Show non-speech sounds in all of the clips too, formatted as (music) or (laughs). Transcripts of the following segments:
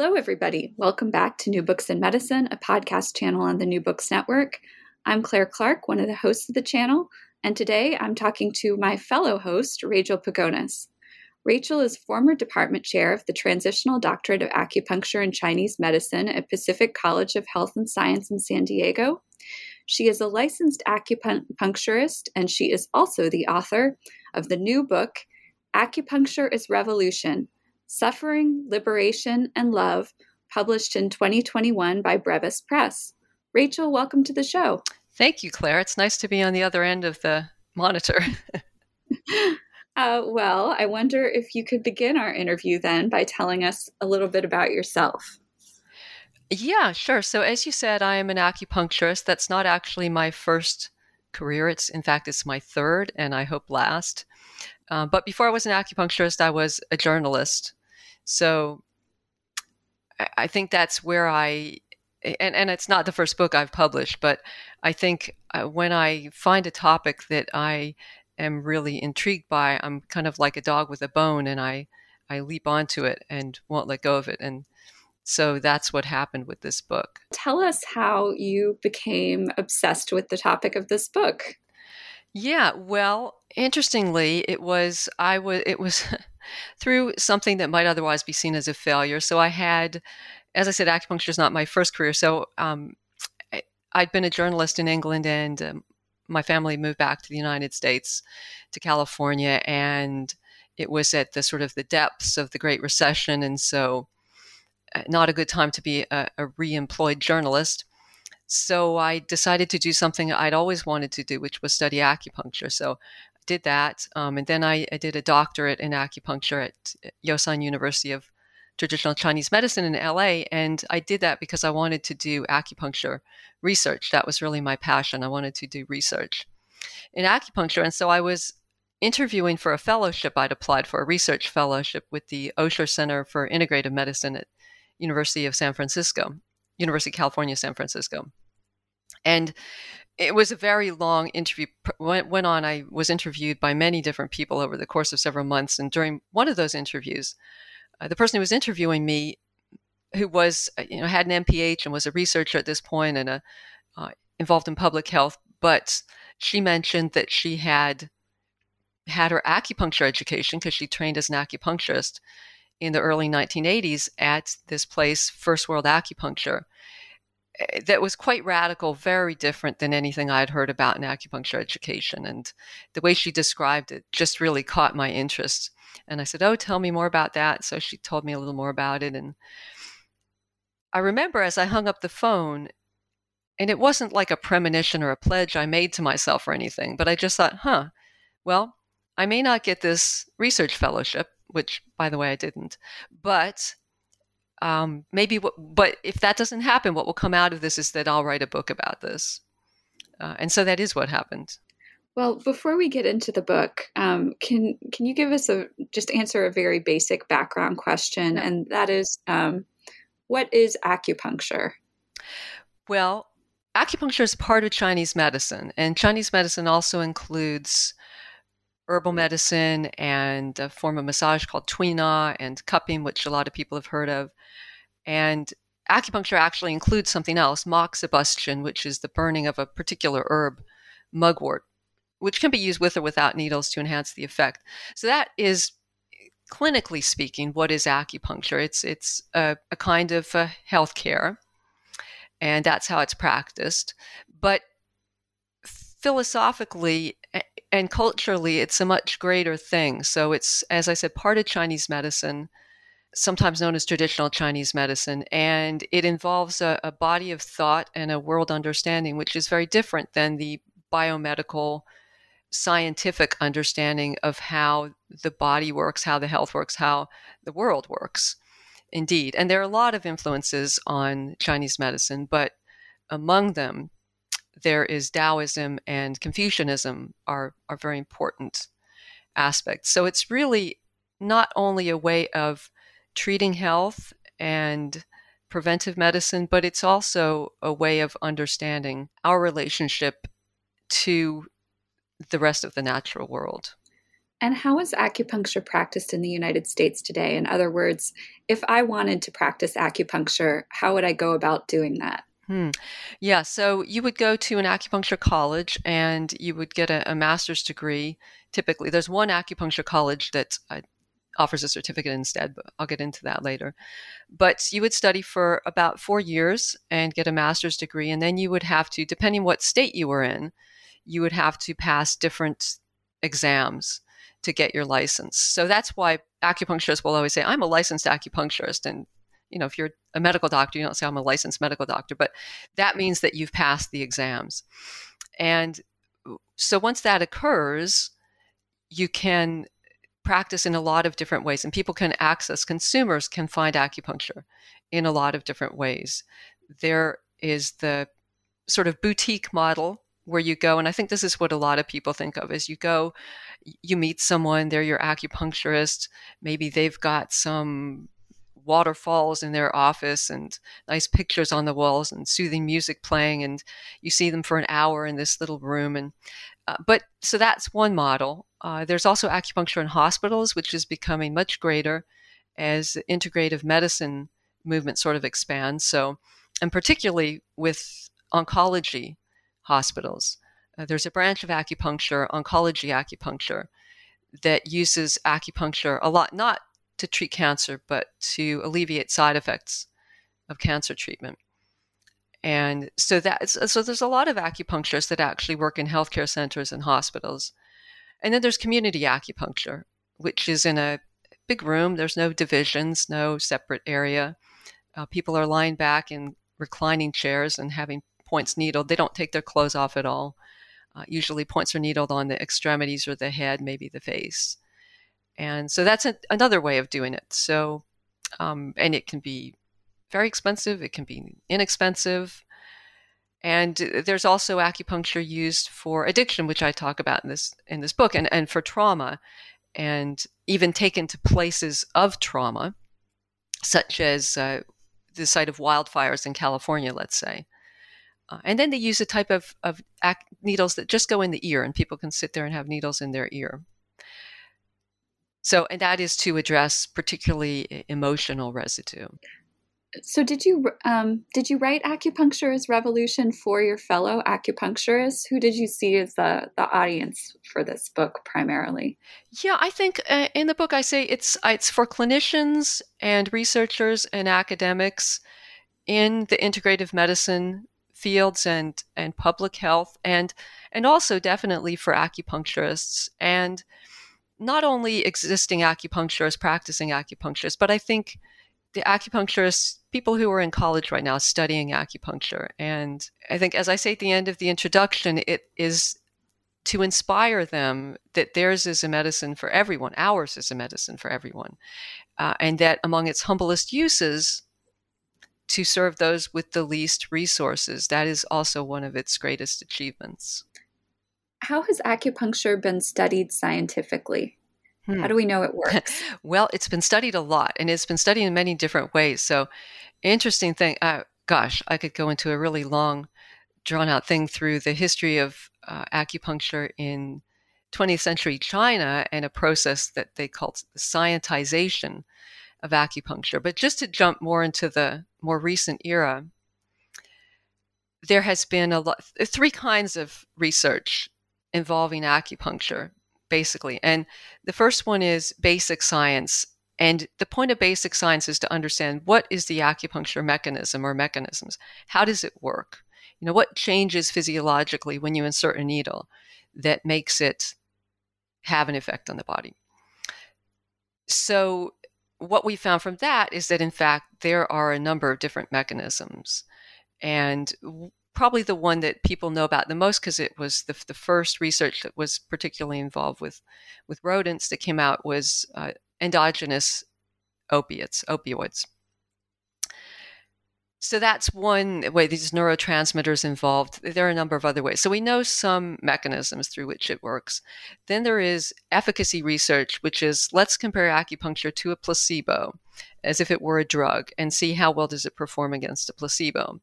Hello, everybody. Welcome back to New Books in Medicine, a podcast channel on the New Books Network. I'm Claire Clark, one of the hosts of the channel, and today I'm talking to my fellow host, Rachel Pagones. Rachel is former department chair of the Transitional Doctorate of Acupuncture and Chinese Medicine at Pacific College of Health and Science in San Diego. She is a licensed acupuncturist, and she is also the author of the new book, Acupuncture as Revolution Suffering, Liberation, and Love, published in 2021 by Brevis Press. Rachel, welcome to the show. Thank you, Claire. It's nice to be on the other end of the monitor. (laughs) uh, well, I wonder if you could begin our interview then by telling us a little bit about yourself. Yeah, sure. So, as you said, I am an acupuncturist. That's not actually my first career. It's, in fact, it's my third, and I hope last. Uh, but before I was an acupuncturist, I was a journalist. So I think that's where I, and, and it's not the first book I've published, but I think uh, when I find a topic that I am really intrigued by, I'm kind of like a dog with a bone and I, I leap onto it and won't let go of it. And so that's what happened with this book. Tell us how you became obsessed with the topic of this book. Yeah, well, interestingly, it was I was it was (laughs) through something that might otherwise be seen as a failure. So I had, as I said, acupuncture is not my first career. So um, I, had been a journalist in England, and um, my family moved back to the United States, to California, and it was at the sort of the depths of the Great Recession, and so uh, not a good time to be a, a re-employed journalist. So I decided to do something I'd always wanted to do, which was study acupuncture. So did that. Um, and then I, I, did a doctorate in acupuncture at Yosan University of Traditional Chinese Medicine in LA. And I did that because I wanted to do acupuncture research. That was really my passion. I wanted to do research in acupuncture. And so I was interviewing for a fellowship. I'd applied for a research fellowship with the Osher Center for Integrative Medicine at University of San Francisco. University of California, San Francisco. And it was a very long interview. Went, on. I was interviewed by many different people over the course of several months. And during one of those interviews, uh, the person who was interviewing me, who was uh, you know had an MPH and was a researcher at this point and a, uh, involved in public health, but she mentioned that she had had her acupuncture education because she trained as an acupuncturist in the early 1980s at this place, First World Acupuncture, Eh, that was quite radical, very different than anything I'd heard about in acupuncture education. And the way she described it just really caught my interest. And I said, Oh, tell me more about that. So she told me a little more about it. And I remember as I hung up the phone, and it wasn't like a premonition or a pledge I made to myself or anything, but I just thought, huh, well, I may not get this research fellowship, which by the way I didn't. But um, maybe, what, but if that doesn't happen, what will come out of this is that I'll write a book about this, uh, and so that is what happened. Well, before we get into the book, um, can can you give us a just answer a very basic background question, yeah. and that is, um, what is acupuncture? Well, acupuncture is part of Chinese medicine, and Chinese medicine also includes herbal medicine and a form of massage called tuina and cupping, which a lot of people have heard of. And acupuncture actually includes something else, moxibustion, which is the burning of a particular herb, mugwort, which can be used with or without needles to enhance the effect. So that is clinically speaking what is acupuncture. It's it's a, a kind of uh, health care, and that's how it's practiced. But philosophically and culturally, it's a much greater thing. So it's, as I said, part of Chinese medicine, sometimes known as traditional Chinese medicine, and it involves a, a body of thought and a world understanding, which is very different than the biomedical scientific understanding of how the body works, how the health works, how the world works. Indeed. And there are a lot of influences on Chinese medicine, but among them, there is Taoism and Confucianism are, are very important aspects. So it's really not only a way of treating health and preventive medicine, but it's also a way of understanding our relationship to the rest of the natural world. And how is acupuncture practiced in the United States today? In other words, if I wanted to practice acupuncture, how would I go about doing that? Hmm. Yeah, so you would go to an acupuncture college and you would get a, a master's degree. Typically, there's one acupuncture college that uh, offers a certificate instead, but I'll get into that later. But you would study for about four years and get a master's degree, and then you would have to, depending what state you were in, you would have to pass different exams to get your license. So that's why acupuncturists will always say, I'm a licensed acupuncturist. And, you know, if you're a medical doctor, you don't say, I'm a licensed medical doctor, but that means that you've passed the exams. And so once that occurs, you can practice in a lot of different ways, and people can access, consumers can find acupuncture in a lot of different ways. There is the sort of boutique model where you go and i think this is what a lot of people think of is you go you meet someone they're your acupuncturist maybe they've got some waterfalls in their office and nice pictures on the walls and soothing music playing and you see them for an hour in this little room and uh, but so that's one model uh, there's also acupuncture in hospitals which is becoming much greater as the integrative medicine movement sort of expands so and particularly with oncology hospitals. Uh, there's a branch of acupuncture, oncology acupuncture, that uses acupuncture a lot, not to treat cancer, but to alleviate side effects of cancer treatment. And so that so there's a lot of acupuncturists that actually work in healthcare centers and hospitals. And then there's community acupuncture, which is in a big room. There's no divisions, no separate area. Uh, people are lying back in reclining chairs and having points needled. They don't take their clothes off at all. Uh, usually, points are needled on the extremities or the head, maybe the face. And so that's a, another way of doing it. So, um, and it can be very expensive, it can be inexpensive. And there's also acupuncture used for addiction, which I talk about in this in this book, and, and for trauma, and even taken to places of trauma, such as uh, the site of wildfires in California, let's say. Uh, and then they use a type of, of ac- needles that just go in the ear, and people can sit there and have needles in their ear. So, and that is to address particularly emotional residue. So, did you um, did you write acupuncture as revolution for your fellow acupuncturists? Who did you see as the the audience for this book primarily? Yeah, I think uh, in the book I say it's it's for clinicians and researchers and academics in the integrative medicine fields and and public health and and also definitely for acupuncturists and not only existing acupuncturists practicing acupuncturists but i think the acupuncturists people who are in college right now studying acupuncture and i think as i say at the end of the introduction it is to inspire them that theirs is a medicine for everyone ours is a medicine for everyone uh, and that among its humblest uses to serve those with the least resources. That is also one of its greatest achievements. How has acupuncture been studied scientifically? Hmm. How do we know it works? (laughs) well, it's been studied a lot and it's been studied in many different ways. So, interesting thing, uh, gosh, I could go into a really long, drawn out thing through the history of uh, acupuncture in 20th century China and a process that they called the scientization of acupuncture. But just to jump more into the more recent era, there has been a lot, three kinds of research involving acupuncture, basically. And the first one is basic science. And the point of basic science is to understand what is the acupuncture mechanism or mechanisms? How does it work? You know, what changes physiologically when you insert a needle that makes it have an effect on the body? So what we found from that is that, in fact, there are a number of different mechanisms. And probably the one that people know about the most because it was the, the first research that was particularly involved with with rodents that came out was uh, endogenous opiates, opioids. So that's one way these neurotransmitters involved. There are a number of other ways. So we know some mechanisms through which it works. Then there is efficacy research, which is let's compare acupuncture to a placebo as if it were a drug and see how well does it perform against a placebo.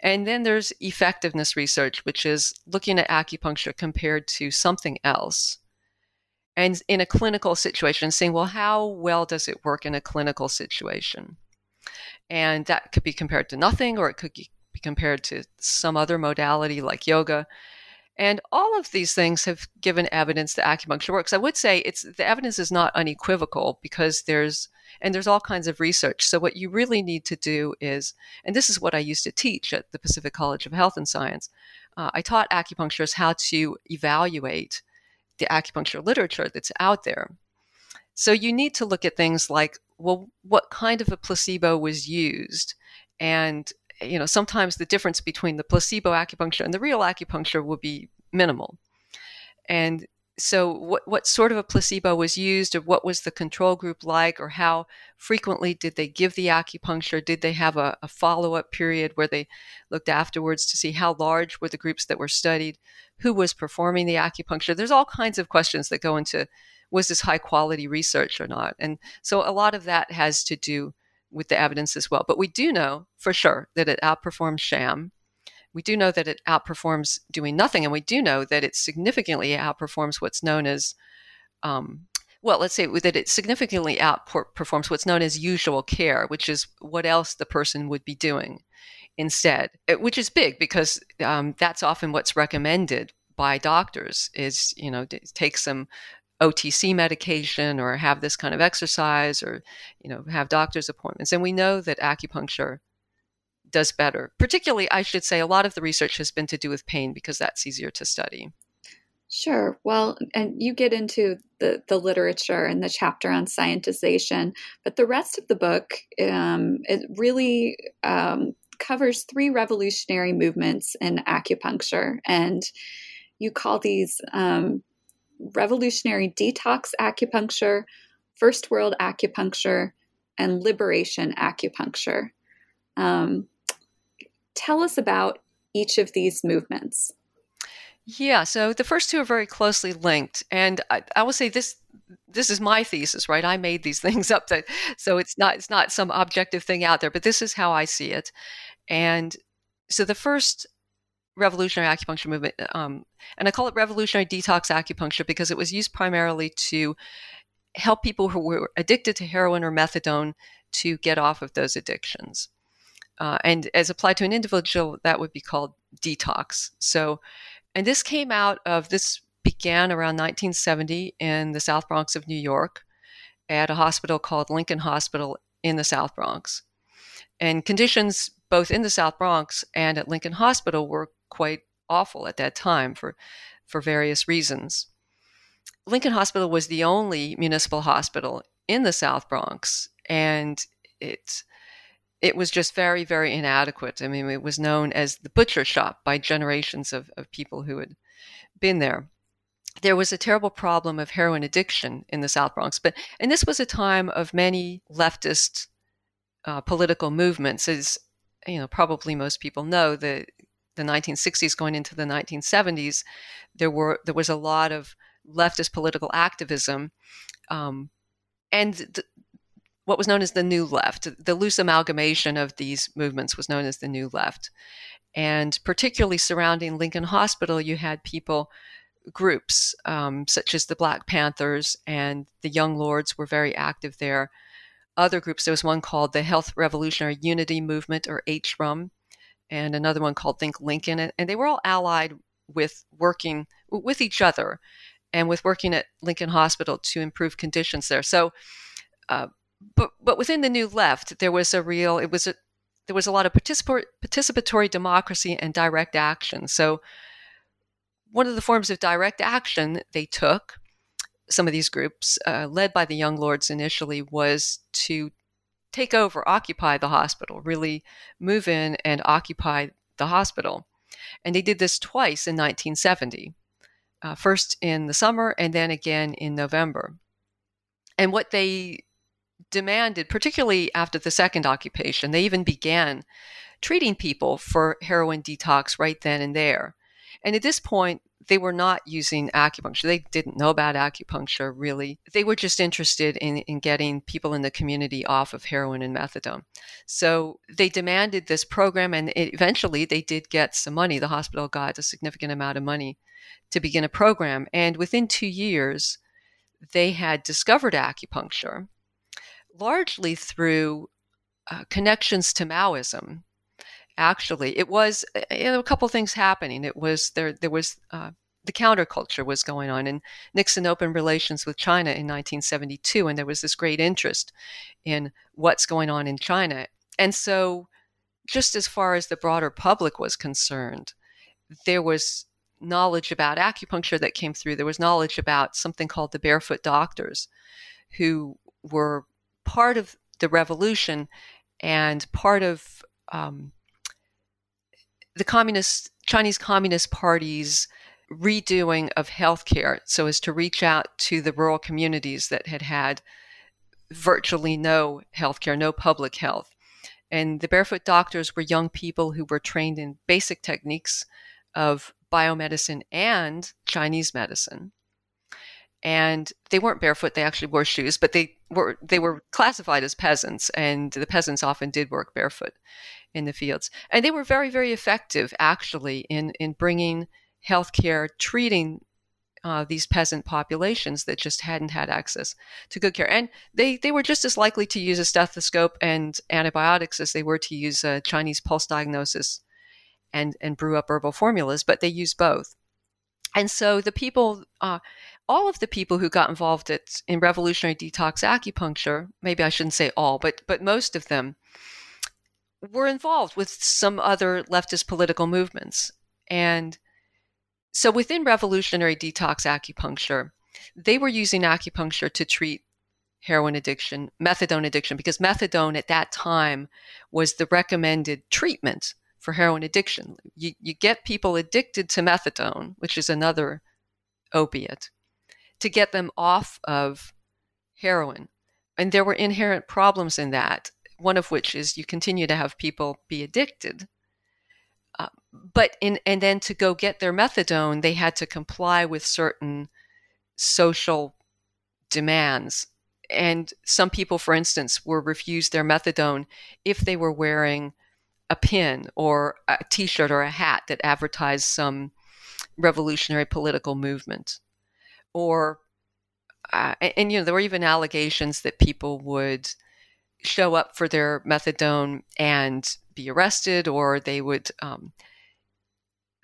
And then there's effectiveness research, which is looking at acupuncture compared to something else. And in a clinical situation, saying, well, how well does it work in a clinical situation? And that could be compared to nothing, or it could be compared to some other modality like yoga. And all of these things have given evidence that acupuncture works. I would say it's the evidence is not unequivocal because there's and there's all kinds of research. So what you really need to do is, and this is what I used to teach at the Pacific College of Health and Science. Uh, I taught acupuncturists how to evaluate the acupuncture literature that's out there. So you need to look at things like well, what kind of a placebo was used? And, you know, sometimes the difference between the placebo acupuncture and the real acupuncture will be minimal. And so what, what sort of a placebo was used or what was the control group like or how frequently did they give the acupuncture did they have a, a follow-up period where they looked afterwards to see how large were the groups that were studied who was performing the acupuncture there's all kinds of questions that go into was this high quality research or not? And so a lot of that has to do with the evidence as well. But we do know for sure that it outperforms sham. We do know that it outperforms doing nothing, and we do know that it significantly outperforms what's known as, um, well, let's say that it significantly outperforms what's known as usual care, which is what else the person would be doing instead, which is big because um, that's often what's recommended by doctors is you know take some OTC medication or have this kind of exercise or you know have doctor's appointments. And we know that acupuncture does better particularly I should say a lot of the research has been to do with pain because that's easier to study Sure. Well, and you get into the, the literature and the chapter on scientization, but the rest of the book, um, it really um, covers three revolutionary movements in acupuncture. And you call these um, revolutionary detox acupuncture, first world acupuncture, and liberation acupuncture. Um, tell us about each of these movements. Yeah, so the first two are very closely linked, and I, I will say this: this is my thesis, right? I made these (laughs) things up, that so it's not it's not some objective thing out there, but this is how I see it. And so the first revolutionary acupuncture movement, um, and I call it revolutionary detox acupuncture because it was used primarily to help people who were addicted to heroin or methadone to get off of those addictions. Uh, and as applied to an individual, that would be called detox. So, and this came out of this began around 1970 in the South Bronx of New York at a hospital called Lincoln Hospital in the South Bronx. And conditions both in the South Bronx and at Lincoln Hospital were quite awful at that time for, for various reasons. Lincoln Hospital was the only municipal hospital in the South Bronx, and it it was just very, very inadequate. I mean, it was known as the butcher shop by generations of, of people who had been there. There was a terrible problem of heroin addiction in the South Bronx, but and this was a time of many leftist uh, political movements, as you know, probably most people know. The the 1960s going into the 1970s, there were there was a lot of leftist political activism, um, and the, what was known as the New Left. The loose amalgamation of these movements was known as the New Left, and particularly surrounding Lincoln Hospital, you had people groups um, such as the Black Panthers and the Young Lords were very active there. Other groups, there was one called the Health Revolutionary Unity Movement, or HRUM, and another one called Think Lincoln. And, they were all allied with working with each other and with working at Lincoln Hospital to improve conditions there. So, uh, but but within the New Left, there was a real it was a there was a lot of participatory, democracy and direct action. So, one of the forms of direct action they took, some of these groups, uh, led by the Young Lords initially, was to take over, occupy the hospital, really move in and occupy the hospital. And they did this twice in 1970, uh, first in the summer and then again in November. And what they demanded, particularly after the second occupation, they even began treating people for heroin detox right then and there. And at this point, they were not using acupuncture. They didn't know about acupuncture really. They were just interested in, in getting people in the community off of heroin and methadone. So they demanded this program, and it, eventually they did get some money. The hospital got a significant amount of money to begin a program. And within two years, they had discovered acupuncture largely through uh, connections to Maoism actually. It was you know, a couple things happening. It was there there was uh, the counterculture was going on and nixon opened relations with china in 1972 and there was this great interest in what's going on in china. And so just as far as the broader public was concerned there was knowledge about acupuncture that came through. There was knowledge about something called the barefoot doctors who were part of the revolution and part of um, the communist Chinese Communist Party's redoing of healthcare so as to reach out to the rural communities that had had virtually no healthcare, no public health. And the barefoot doctors were young people who were trained in basic techniques of biomedicine and Chinese medicine. And they weren't barefoot, they actually wore shoes, but they were they were classified as peasants, and the peasants often did work barefoot in the fields. And they were very, very effective, actually, in, in bringing healthcare, treating uh, these peasant populations that just hadn't had access to good care. And they, they were just as likely to use a stethoscope and antibiotics as they were to use a Chinese pulse diagnosis and, and brew up herbal formulas, but they used both. And so the people, uh, all of the people who got involved at, in revolutionary detox acupuncture, maybe I shouldn't say all, but, but most of them, were involved with some other leftist political movements. And so within revolutionary detox acupuncture, they were using acupuncture to treat heroin addiction, methadone addiction, because methadone at that time was the recommended treatment for heroin addiction. You, you get people addicted to methadone, which is another opiate, to get them off of heroin. And there were inherent problems in that one of which is you continue to have people be addicted. Uh, but in and then to go get their methadone, they had to comply with certain social demands. And some people, for instance, were refused their methadone if they were wearing a pin or a T-shirt or a hat that advertised some revolutionary political movement, or uh, and, you know there were even allegations that people would show up for their methadone and be arrested, or they would um,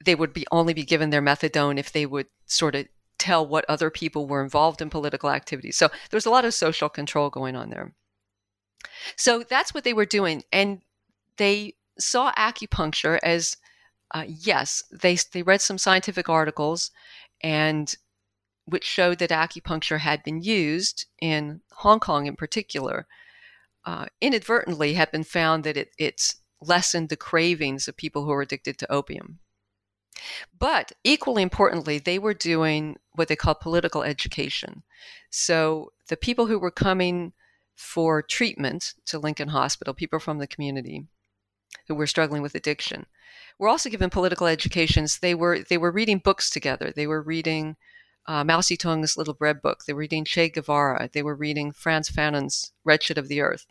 they would be only be given their methadone if they would sort of tell what other people were involved in political activities. So there's a lot of social control going on there. So that's what they were doing, and they saw acupuncture as uh, yes, they they read some scientific articles, and which showed that acupuncture had been used in Hong Kong in particular uh, inadvertently had been found that it, it's lessened the cravings of people who are addicted to opium. But equally importantly, they were doing what they call political education. So the people who were coming for treatment to Lincoln Hospital, people from the community who were struggling with addiction, were also given political educations. They were they were reading books together. They were reading uh, Mao Zedong's Little Red Book. They were reading Che Guevara. They were reading Frantz Fanon's Wretched of the Earth.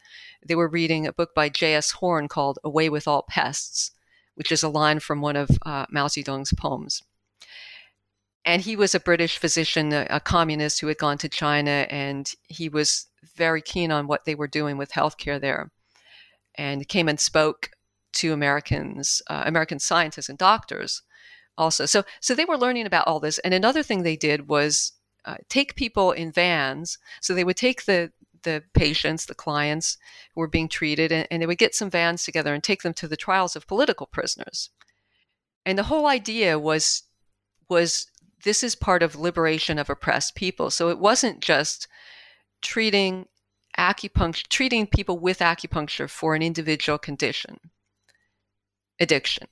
They were reading a book by J.S. Horn called Away with All Pests, which is a line from one of uh, Mao Zedong's poems. And he was a British physician, a, a communist who had gone to China, and he was very keen on what they were doing with healthcare there. And came and spoke to Americans, uh, American scientists and doctors also. So so they were learning about all this. And another thing they did was uh, take people in vans. So they would take the the patients, the clients who were being treated, and, and they would get some vans together and take them to the trials of political prisoners. And the whole idea was was this is part of liberation of oppressed people. So it wasn't just treating acupuncture treating people with acupuncture for an individual condition addiction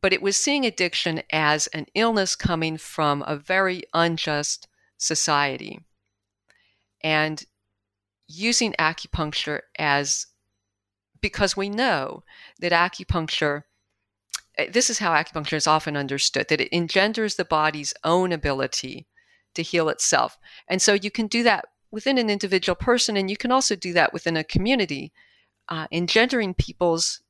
but it was seeing addiction as an illness coming from a very unjust society. And using acupuncture as because we know that acupuncture eh, this is how acupuncture is often understood that it engenders the body's own ability to heal itself. And so you can do that within an individual person and you can also do that within a community uh, engendering people's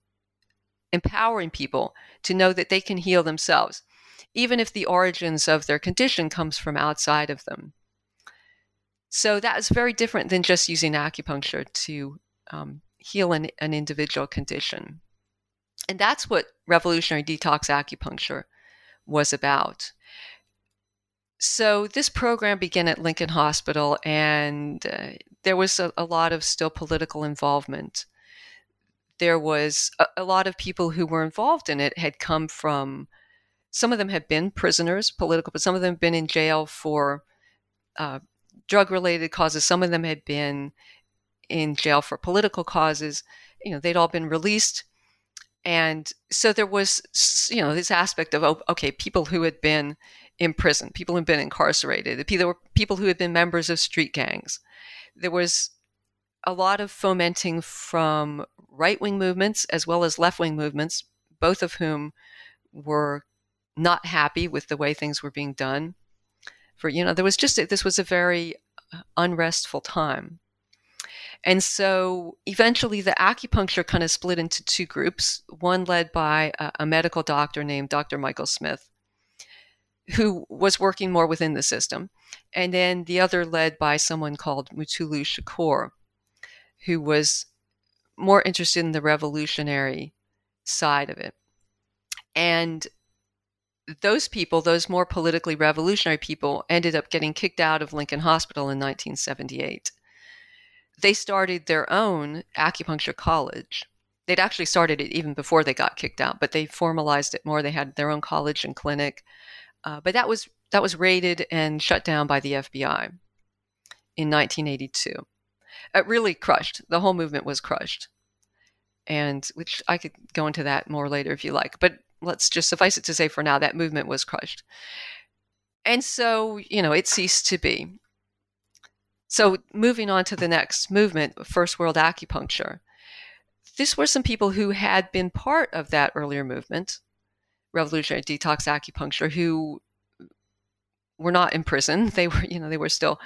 empowering people to know that they can heal themselves, even if the origins of their condition comes from outside of them. So that is very different than just using acupuncture to um, heal an, an individual condition. And that's what revolutionary detox acupuncture was about. So this program began at Lincoln Hospital, and uh, there was a, a, lot of still political involvement there was a, a lot of people who were involved in it had come from some of them had been prisoners, political, but some of them had been in jail for uh, drug related causes. Some of them had been in jail for political causes. You know, they'd all been released. And so there was, you know, this aspect of, oh, okay, people who had been in prison, people who had been incarcerated, there were people who had been members of street gangs. There was a lot of fomenting from right wing movements as well as left wing movements, both of whom were not happy with the way things were being done. For, you know, there was just, this was a very uh, unrestful time. And so eventually the acupuncture kind of split into two groups, one led by a, a medical doctor named Dr. Michael Smith, who was working more within the system, and then the other led by someone called Mutulu Shakur, who was more interested in the revolutionary side of it. And those people, those more politically revolutionary people, ended up getting kicked out of Lincoln Hospital in 1978. They started their own acupuncture college. They'd actually started it even before they got kicked out, but they formalized it more. They had their own college and clinic. Uh, but that was that was raided and shut down by the FBI in 1982 it really crushed. The whole movement was crushed. And which I could go into that more later if you like. But let's just suffice it to say for now that movement was crushed. And so, you know, it ceased to be. So, moving on to the next movement, First World Acupuncture. This were some people who had been part of that earlier movement, revolutionary detox acupuncture, who were not in prison. (laughs) They were, you know, they were still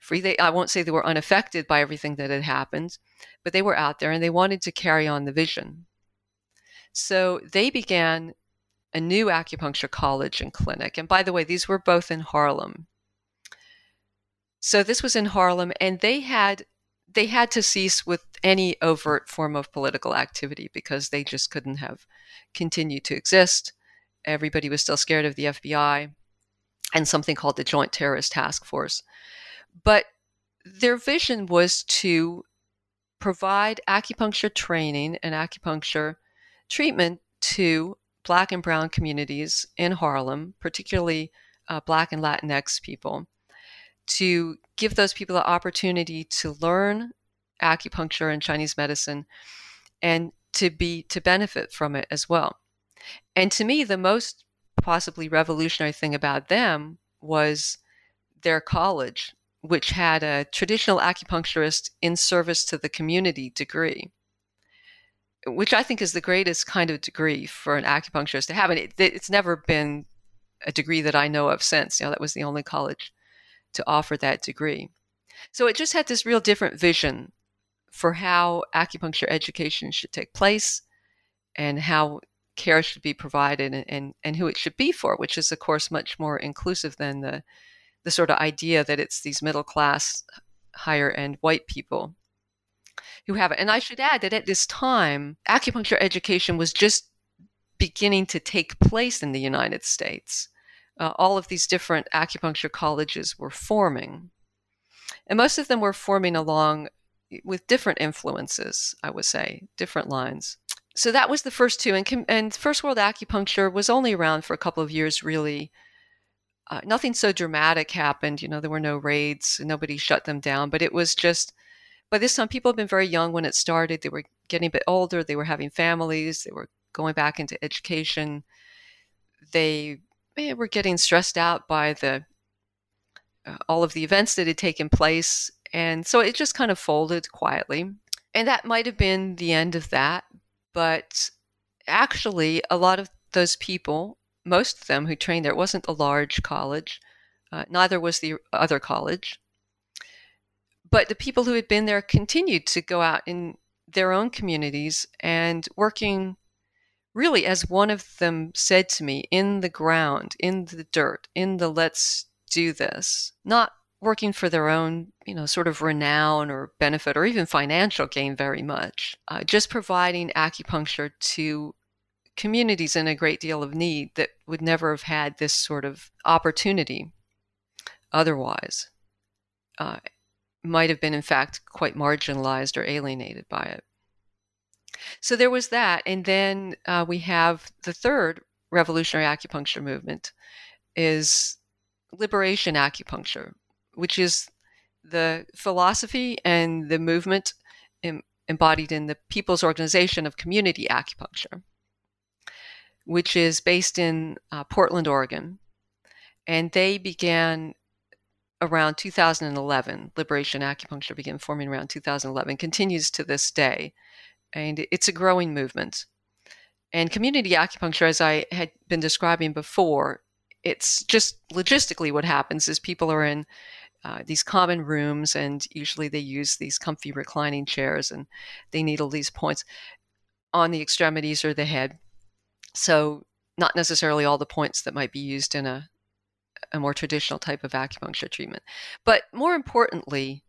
free. They, I won't say they were unaffected by everything that had happened, but they were out there and they wanted to carry on the vision. So they began a new acupuncture college and clinic. And by the way, these were both in Harlem. So this was in Harlem, and they had they had to cease with any overt form of political activity because they just couldn't have continued to exist. Everybody was still scared of the FBI and something called the Joint Terrorist Task Force. But their vision was to provide acupuncture training and acupuncture treatment to Black and Brown communities in Harlem, particularly uh, Black and Latinx people, to give those people the opportunity to learn acupuncture and Chinese medicine and to be to benefit from it as well. And to me, the most possibly revolutionary thing about them was their college, which had a traditional acupuncturist in service to the community degree, which I think is the greatest kind of degree for an acupuncturist to have. And it, it's never been a degree that I know of since. You know, that was the only college to offer that degree. So it just had this real different vision for how acupuncture education should take place and how care should be provided and, and, and who it should be for, which is, of course, much more inclusive than the, the sort of idea that it's these middle class, higher end white people who have it. And I should add that at this time, acupuncture education was just beginning to take place in the United States. Uh, all of these different acupuncture colleges were forming. And most of them were forming along with different influences, I would say, different lines so that was the first two, and and First World Acupuncture was only around for a couple of years, really. Uh, nothing so dramatic happened. You know, there were no raids, nobody shut them down, but it was just. By this time, people had been very young when it started. They were getting a bit older. They were having families. They were going back into education, they eh, were getting stressed out by the uh, all of the events that had taken place, and so it just kind of folded quietly. And that might have been the end of that, but actually, a lot of those people, most of them who trained there, it wasn't a large college. Uh, neither was the other college. But the people who had been there continued to go out in their own communities and working really, as one of them said to me, in the ground, in the dirt, in the let's do this, not working for their own, you know, sort of renown or benefit or even financial gain very much, uh, just providing acupuncture to communities in a great deal of need that would never have had this sort of opportunity otherwise. Uh, might have been, in fact, quite marginalized or alienated by it. So there was that. And then uh, we have the third revolutionary acupuncture movement is liberation acupuncture, which is the philosophy and the movement em- embodied in the People's Organization of Community Acupuncture, which is based in uh, Portland, Oregon. And they began around 2011. Liberation Acupuncture began forming around 2011, continues to this day. And it's a growing movement. And community acupuncture, as I had been describing before, it's just logistically what happens is people are in uh, these common rooms, and usually they use these comfy reclining chairs, and they needle these points on the extremities or the head. So, not necessarily all the points that might be used in a a more traditional type of acupuncture treatment. But more importantly,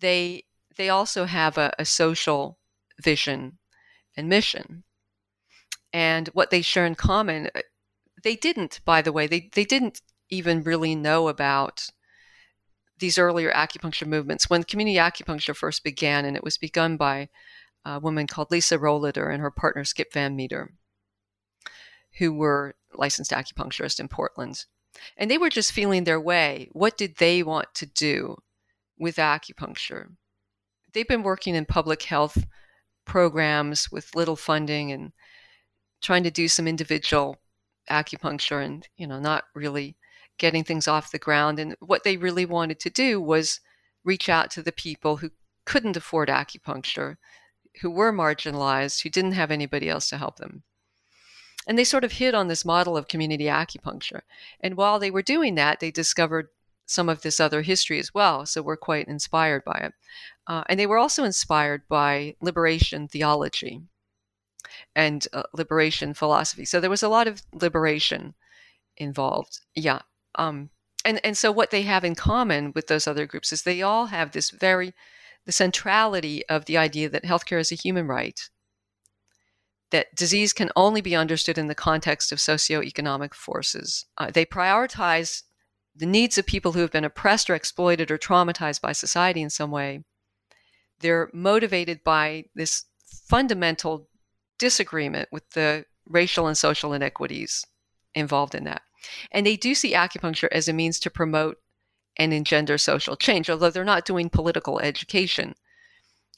they they also have a, a social vision and mission. And what they share in common, uh, they didn't, by the way, they, they didn't even really know about these earlier acupuncture movements. When community acupuncture first began, and it was begun by a woman called Lisa Rohleder and her partner Skip Van Meter, who were licensed acupuncturists in Portland. And they were just feeling their way. What did they want to do with acupuncture? They've been working in public health programs with little funding and trying to do some individual acupuncture and, you know, not really getting things off the ground. And what they really wanted to do was reach out to the people who couldn't afford acupuncture, who were marginalized, who didn't have anybody else to help them. And they sort of hit on this model of community acupuncture. And while they were doing that, they discovered some of this other history as well. So we're quite inspired by it. Uh, and they were also inspired by liberation theology and uh, liberation philosophy. So there was a lot of liberation involved. Yeah. Um, and, and so what they have in common with those other groups is they all have this very the centrality of the idea that healthcare is a human right that disease can only be understood in the context of socioeconomic forces. Uh, they prioritize the needs of people who have been oppressed or exploited or traumatized by society in some way. They're motivated by this fundamental disagreement with the racial and social inequities involved in that. And they do see acupuncture as a means to promote and engender social change, although they're not doing political education.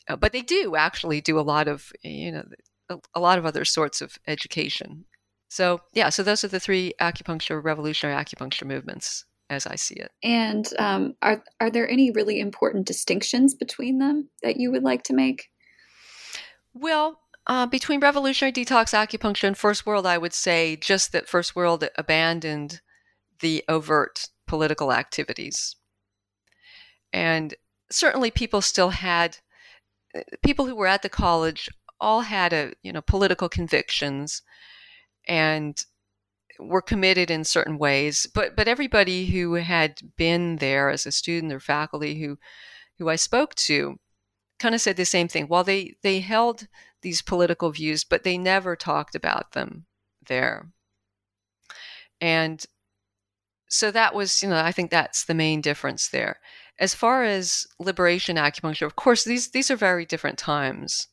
Uh, but they do actually do a lot of, you know, a, a lot of other sorts of education. So, yeah, so those are the three acupuncture, revolutionary acupuncture movements as I see it. And um, are, are there any really important distinctions between them that you would like to make? Well, uh, between revolutionary detox acupuncture and First World, I would say just that First World abandoned the overt political activities. And certainly people still had, people who were at the college all had a you know political convictions and were committed in certain ways but but everybody who had been there as a student or faculty who who I spoke to kind of said the same thing while they they held these political views but they never talked about them there and so that was you know I think that's the main difference there as far as liberation acupuncture of course these these are very different times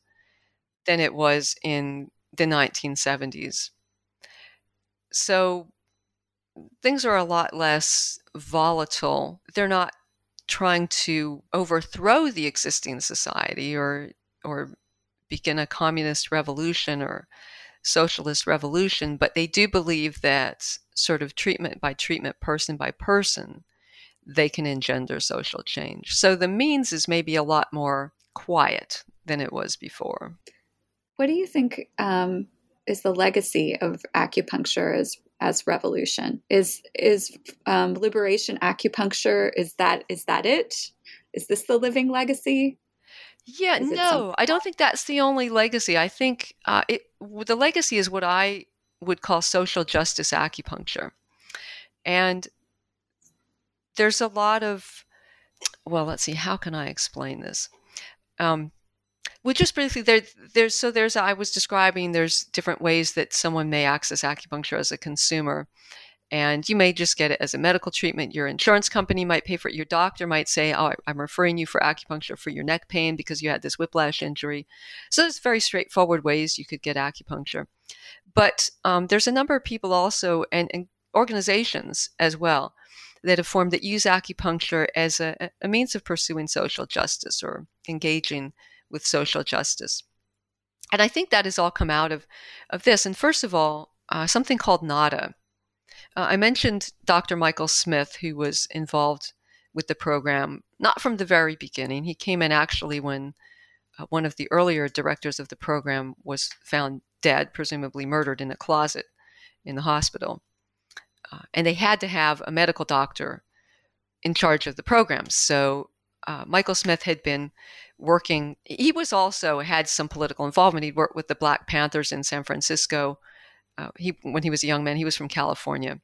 than it was in the 1970s. So things are a lot less volatile. They're not trying to overthrow the existing society or or begin a communist revolution or socialist revolution, but they do believe that sort of treatment by treatment, person by person, they can engender social change. So the means is maybe a lot more quiet than it was before. What do you think um, is the legacy of acupuncture as as revolution? Is is um, liberation acupuncture? Is that is that it? Is this the living legacy? Yeah, no, I don't think that's the only legacy. I think uh, it, the legacy is what I would call social justice acupuncture. And there's a lot of, well, let's see, how can I explain this? Um, well, just briefly, there, there's so there's I was describing there's different ways that someone may access acupuncture as a consumer, and you may just get it as a medical treatment. Your insurance company might pay for it. Your doctor might say, "Oh, I'm referring you for acupuncture for your neck pain because you had this whiplash injury." So there's very straightforward ways you could get acupuncture, but um, there's a number of people also and, and, organizations as well that have formed that use acupuncture as a, a means of pursuing social justice or engaging with social justice. And I think that has all come out of, of this. And first of all, uh, something called NADA, uh, I mentioned Dr. Michael Smith, who was involved with the program, not from the very beginning. He came in actually when uh, one of the earlier directors of the program was found dead, presumably murdered in a closet in the hospital. Uh, and they had to have a medical doctor in charge of the program. So uh, Michael Smith had been working, he was also had some political involvement. He'd worked with the Black Panthers in San Francisco uh, he when he was a young man, he was from California,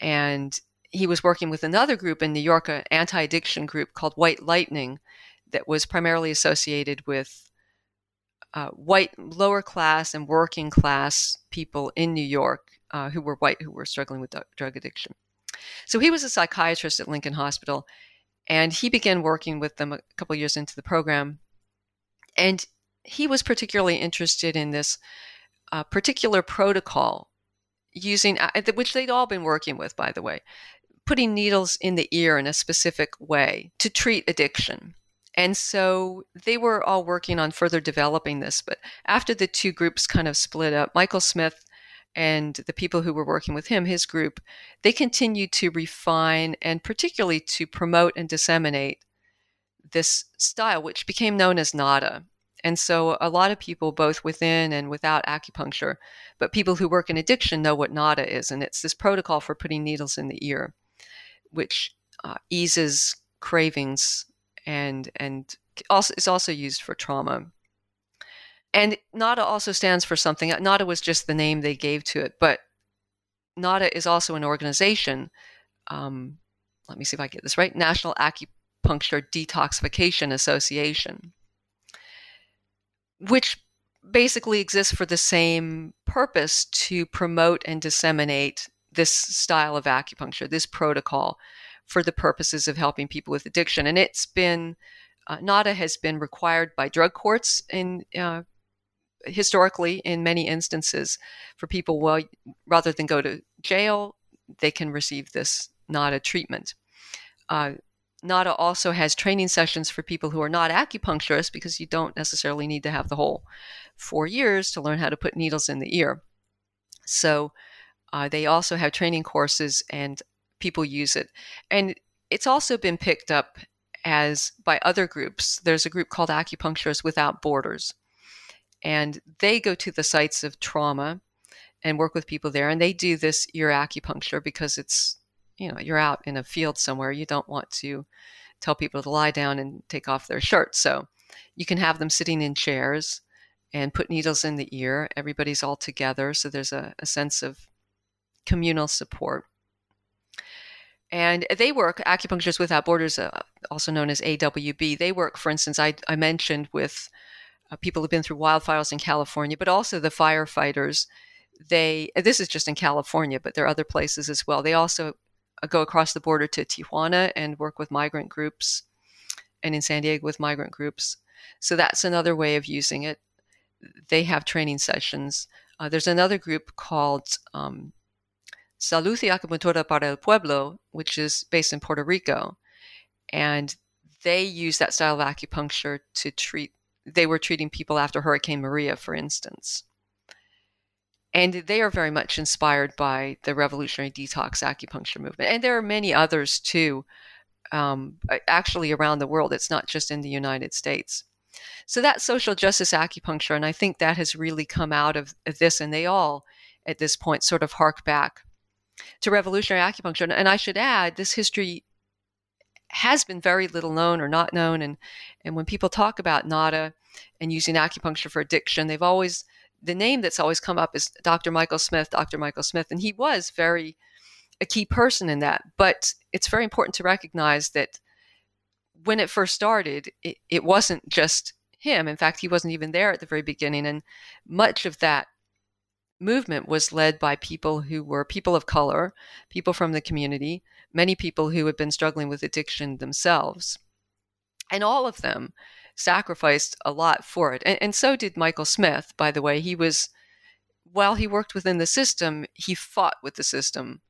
and he was working with another group in New York, an anti-addiction group called White Lightning, that was primarily associated with uh, white lower class and working class people in New York uh, who were white who were struggling with drug addiction. So he was a psychiatrist at Lincoln Hospital, and he began working with them a couple years into the program, and he was particularly interested in this a particular protocol using uh, which they'd all been working with by the way putting needles in the ear in a specific way to treat addiction. And so they were all working on further developing this but after the two groups kind of split up michael smith and the people who were working with him his group they continued to refine and particularly to promote and disseminate this style which became known as nada and so a lot of people, both within and without acupuncture, but people who work in addiction know what NADA is. And it's this protocol for putting needles in the ear, which uh, eases cravings and, and also is also used for trauma. And NADA also stands for something. NADA was just the name they gave to it, but NADA is also an organization. Um, let me see if I get this right National Acupuncture Detoxification Association which basically exists for the same purpose to promote and disseminate this style of acupuncture, this protocol, for the purposes of helping people with addiction. And it's been, uh, NADA has been required by drug courts in. Uh, historically, in many instances, for people, well, rather than go to jail, they can receive this NADA treatment. Uh, NADA also has training sessions for people who are not acupuncturists because you don't necessarily need to have the whole four years to learn how to put needles in the ear. So uh, they also have training courses and people use it. And it's also been picked up as by other groups. There's a group called Acupuncturists Without Borders, and they go to the sites of trauma and work with people there, and they do this ear acupuncture because it's you know you're out in a field somewhere you don't want to tell people to lie down and take off their shirts. So you can have them sitting in chairs and put needles in the ear. Everybody's all together so there's a, a sense of communal support. And they work acupuncturists without borders uh, also known as awb they work for instance i, I mentioned with uh, people who've been through wildfires in california but also the firefighters. They this is just in california but there are other places as well. They also go across the border to Tijuana and work with migrant groups, and in San Diego with migrant groups. So that's another way of using it. They have training sessions. Uh, there's another group called um, Salud y Acupuntura para el Pueblo, which is based in Puerto Rico. And they use that style of acupuncture to treat, they were treating people after Hurricane Maria, for instance. And they are very much inspired by the revolutionary detox acupuncture movement. And there are many others too, um, actually around the world. It's not just in the United States. So that's social justice acupuncture, and I think that has really come out of, this, and they all, at this point, sort of hark back to revolutionary acupuncture. And I should add, this history has been very little known or not known, and and when people talk about NADA and using acupuncture for addiction, they've always the name that's always come up is Dr. Michael Smith, Dr. Michael Smith, and he was very a key person in that. But it's very important to recognize that when it first started, it, it wasn't just him. In fact, he wasn't even there at the very beginning. And much of that movement was led by people who were people of color, people from the community, many people who had been struggling with addiction themselves. And all of them sacrificed a lot for it. And, and so did Michael Smith, by the way. He was, while he worked within the system, he fought with the system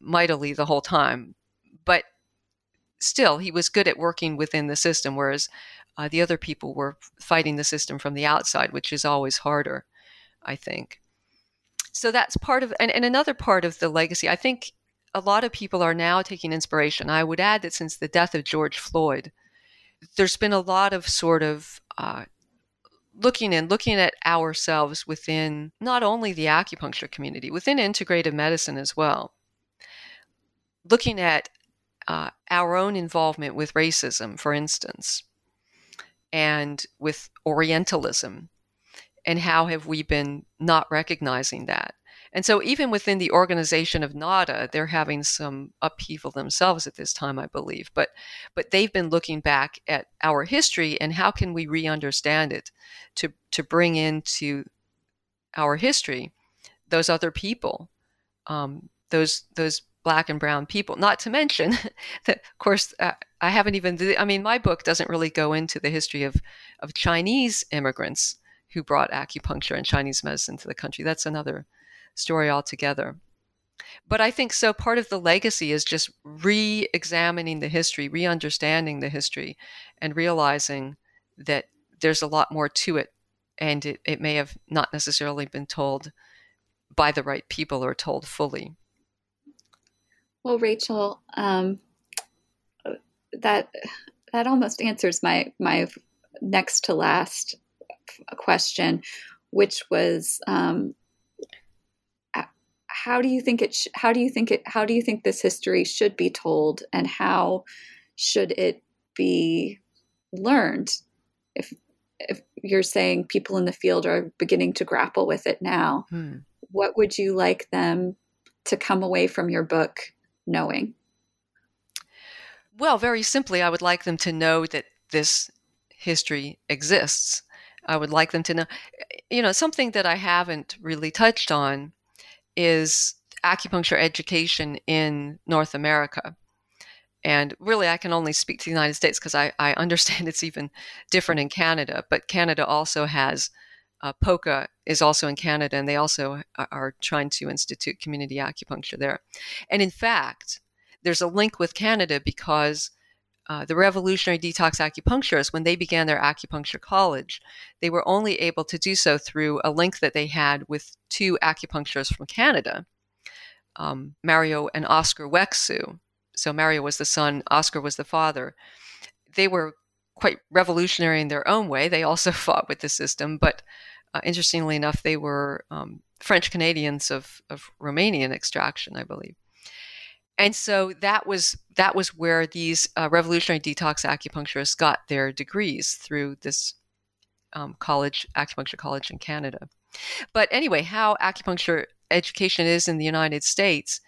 mightily the whole time. But still, he was good at working within the system, whereas uh, the other people were fighting the system from the outside, which is always harder, I think. So that's part of, and, and another part of the legacy. I think a lot of people are now taking inspiration. I would add that since the death of George Floyd, there's been a lot of sort of uh, looking and looking at ourselves within not only the acupuncture community, within integrative medicine as well. Looking at uh, our own involvement with racism, for instance, and with Orientalism, and how have we been not recognizing that? And so, even within the organization of NADA, they're having some upheaval themselves at this time, I believe. But, but they've been looking back at our history and how can we re-understand it to to bring into our history those other people, um, those those black and brown people. Not to mention (laughs) that, of course, uh, I haven't even. I mean, my book doesn't really go into the history of of Chinese immigrants who brought acupuncture and Chinese medicine to the country. That's another story altogether. But I think so part of the legacy is just re examining the history, re understanding the history, and realizing that there's a lot more to it. And it, it may have not necessarily been told by the right people or told fully. Well, Rachel, um, that that almost answers my my next to last question, which was um, how do you think it sh- how do you think it how do you think this history should be told and how should it be learned? If if you're saying people in the field are beginning to grapple with it now hmm. what would you like them to come away from your book knowing? Well very simply i would like them to know that this history exists. I would like them to know you know something that i haven't really touched on is acupuncture education in North America. And really, I can only speak to the United States because I, I, understand (laughs) it's even different in Canada. But Canada also has uh, POCA is also in Canada, and they also are trying to institute community acupuncture there. And in fact, there's a link with Canada because uh, the revolutionary detox acupuncturists, when they began their acupuncture college, they were only able to do so through a link that they had with two acupuncturists from Canada, um, Mario and Oscar Wexu. So Mario was the son, Oscar was the father. They were quite revolutionary in their own way. They also (laughs) fought with the system, but uh, interestingly enough, they were um, French Canadians of, of Romanian extraction, I believe and so that was that was where these uh, revolutionary detox acupuncturists got their degrees through this um, college acupuncture college in canada. But anyway how acupuncture education is in the united states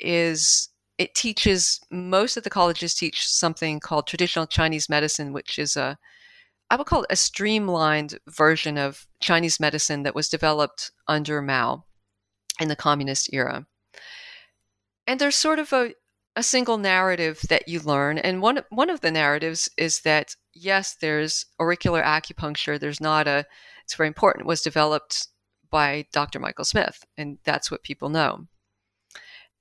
is it teaches most of the colleges teach something called traditional chinese medicine which is a i would call it a streamlined version of chinese medicine that was developed under mao in the communist era and there's sort of a, a single narrative that you learn. And one, one of the narratives is that, yes, there's auricular acupuncture. There's NADA, it's very important, was developed by Dr. Michael Smith. And that's what people know.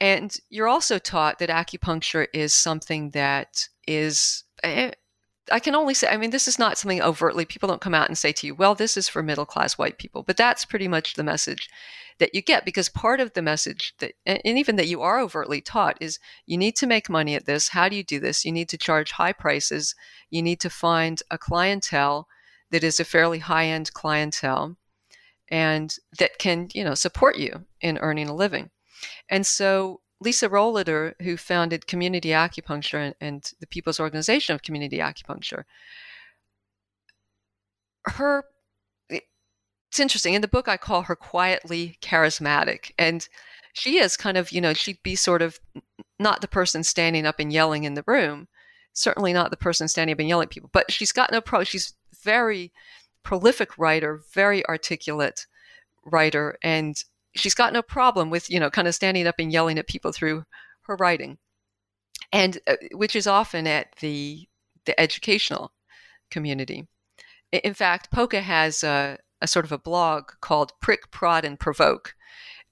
And you're also taught that acupuncture is something that is, eh, I can only say, I mean, this is not something overtly, people don't come out and say to you, well, this is for middle class white people. But that's pretty much the message that you get because part of the message that, and even that you are overtly taught, is you need to make money at this. How do you do this? You need to charge high prices. You need to find a clientele that is a fairly high end clientele and that can, you know, support you in earning a living. And so Lisa Rohleder, who founded Community Acupuncture and, and, the People's Organization of Community Acupuncture, her it's interesting. In the book, I call her quietly charismatic, and she is kind of you know she'd be sort of not the person standing up and yelling in the room, certainly not the person standing up and yelling at people, but she's got no pro. She's very prolific writer, very articulate writer, and she's got no problem with you know kind of standing up and yelling at people through her writing. And uh, which is often at the the educational community. In fact POCA has a, a sort of a blog called prick prod and provoke.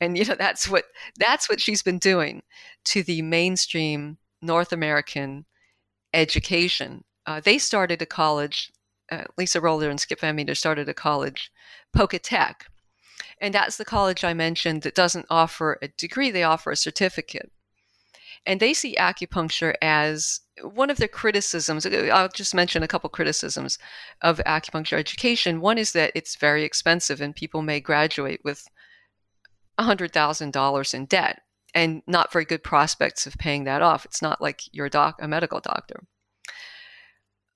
And you know that's what that's what she's been doing to the mainstream north american education. Uh, they started a college uh, lisa Rohleder and skip van meter started a college POCA Tech and that's the college I mentioned that doesn't offer a degree, they offer a certificate. And they see acupuncture as one of the criticisms. Uh, I'll just mention a couple criticisms of acupuncture education. One is that it's very expensive and people may graduate with $100,000 in debt and not very good prospects of paying that off. It's not like you're a, doc, a medical doctor.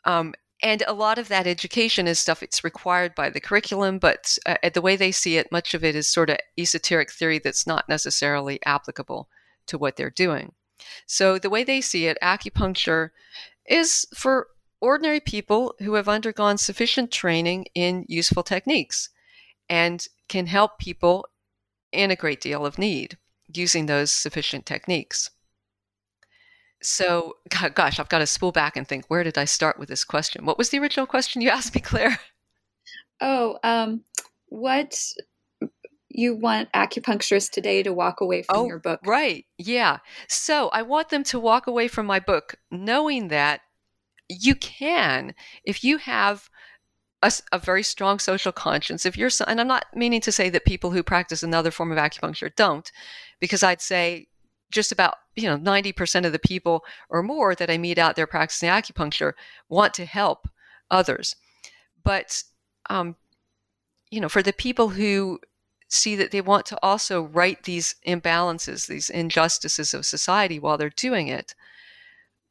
Um, and a lot of that education is stuff it's required by the curriculum but uh, the way they see it much of it is sort of esoteric theory that's not necessarily applicable to what they're doing. So the way they see it acupuncture is for ordinary people who have undergone sufficient training in useful techniques and can help people in a great deal of need using those sufficient techniques so, (laughs) gosh, I've got to spool back and think, where did I start with this question? What was the original question you asked me, Claire? (laughs) Oh, um, what you want acupuncturists today to walk away from oh, your book? Right. Yeah. So, I want them to walk away from my book knowing that you can, if you have a, a, very strong social conscience. If you're, and I'm not meaning to say that people who practice another form of acupuncture don't, because I'd say just about you know 90% of the people or more that I meet out there practicing acupuncture want to help others. But um, you know, for the people who see that they want to also right these imbalances, these injustices of society while they're doing it,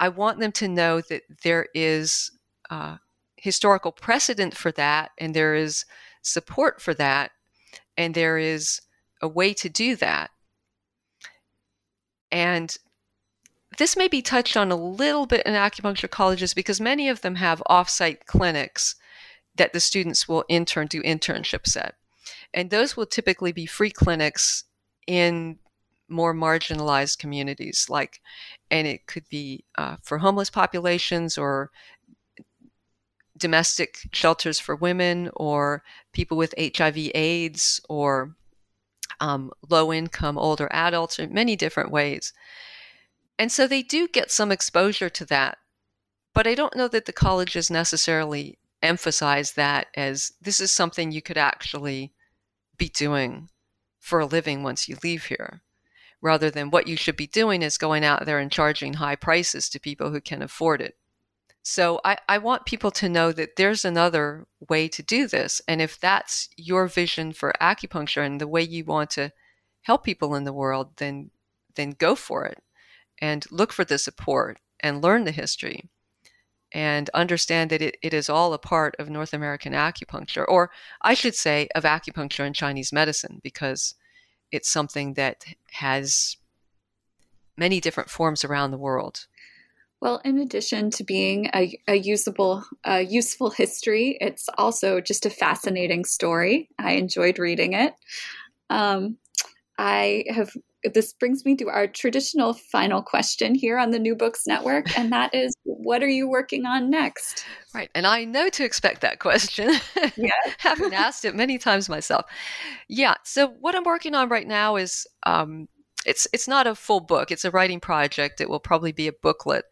I want them to know that there is uh, historical precedent for that, and there is support for that, and there is a way to do that. And this may be touched on a little bit in acupuncture colleges because many of them have offsite clinics that the students will intern do internships at. And those will typically be free clinics in more marginalized communities, like, and it could be uh, for homeless populations or domestic shelters for women or people with HIV AIDS or um, low income older adults in many different ways. And so they do get some exposure to that. But I don't know that the colleges necessarily emphasize that as this is something you could actually be doing for a living once you leave here, rather than what you should be doing is going out there and charging high prices to people who can afford it. So I, I want people to know that there's another way to do this. And if that's your vision for acupuncture and the way you want to help people in the world, then then go for it and look for the support and learn the history and understand that it, it is all a part of North American acupuncture, or I should say of acupuncture and Chinese medicine, because it's something that has many different forms around the world. Well, in addition to being a, a usable, a useful history, it's also just a fascinating story. I enjoyed reading it. Um, I have. This brings me to our traditional final question here on the New Books Network, and (laughs) that is, what are you working on next? Right, and I know to expect that question. (laughs) Yeah, having asked it many times myself. Yeah. So what I'm working on right now is um, it's it's not a full book. It's a writing project. It will probably be a booklet,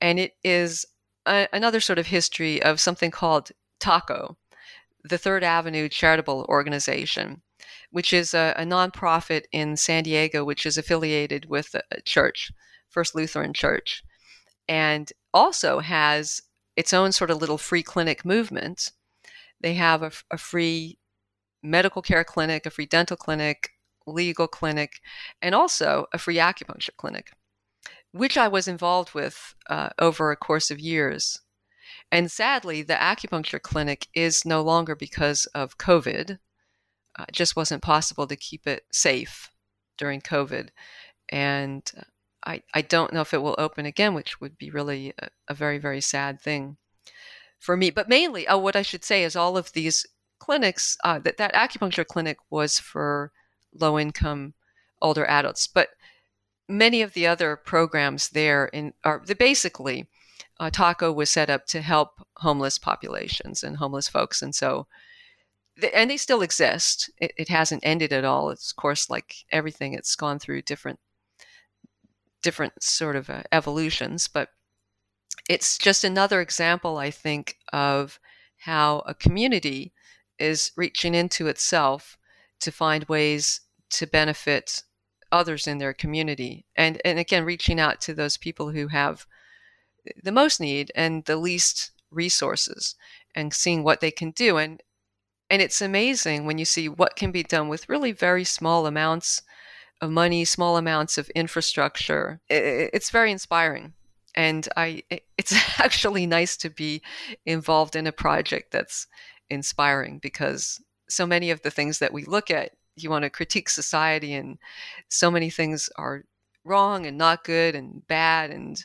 and it is a, another sort of history of something called TACO, the Third Avenue Charitable Organization, which is a, a nonprofit in San Diego, which is affiliated with a church, First Lutheran Church, and also has its own sort of little free clinic movement. They have a, a free medical care clinic, a free dental clinic, legal clinic, and also a free acupuncture clinic, which I was involved with uh, over a course of years. And sadly, the acupuncture clinic is no longer because of COVID. Uh, it just wasn't possible to keep it safe during COVID. And uh, I, I don't know if it will open again, which would be really a, a very, very sad thing for me. But mainly, oh, what I should say is all of these clinics, uh, that, that acupuncture clinic was for low income older adults. But many of the other programs there in, are basically uh, Taco was set up to help homeless populations and homeless folks, and so and they still exist. It, it hasn't ended at all. It's of course like everything. It's gone through different different sort of uh, evolutions, but it's just another example, I think, of how a community is reaching into itself to find ways to benefit others in their community. And and again reaching out to those people who have the most need and the least resources and seeing what they can do. And and it's amazing when you see what can be done with really very small amounts of money small amounts of infrastructure. It's very inspiring. And i it's (laughs) actually nice to be involved in a project that's inspiring because so many of the things that we look at you want to critique society and so many things are wrong and not good and bad and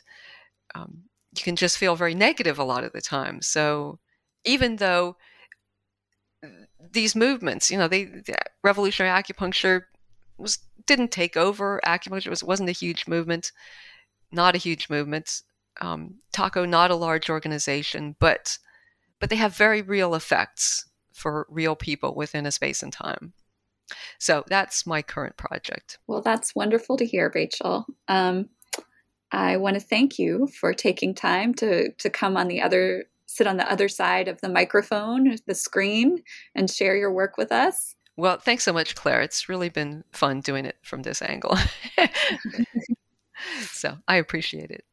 um, you can just feel very negative a lot of the time. So even though these movements you know they the revolutionary acupuncture was didn't take over. Acupuncture was wasn't a huge movement not a huge movement. Um, taco not a large organization but but they have very real effects for real people within a space and time so that's my current project. Well, that's wonderful to hear, Rachel. Um, I want to thank you for taking time to to come on the other sit on the other side of the microphone, the screen, and share your work with us. Well, thanks so much, Claire. It's really been fun doing it from this angle. (laughs) (laughs) so I appreciate it.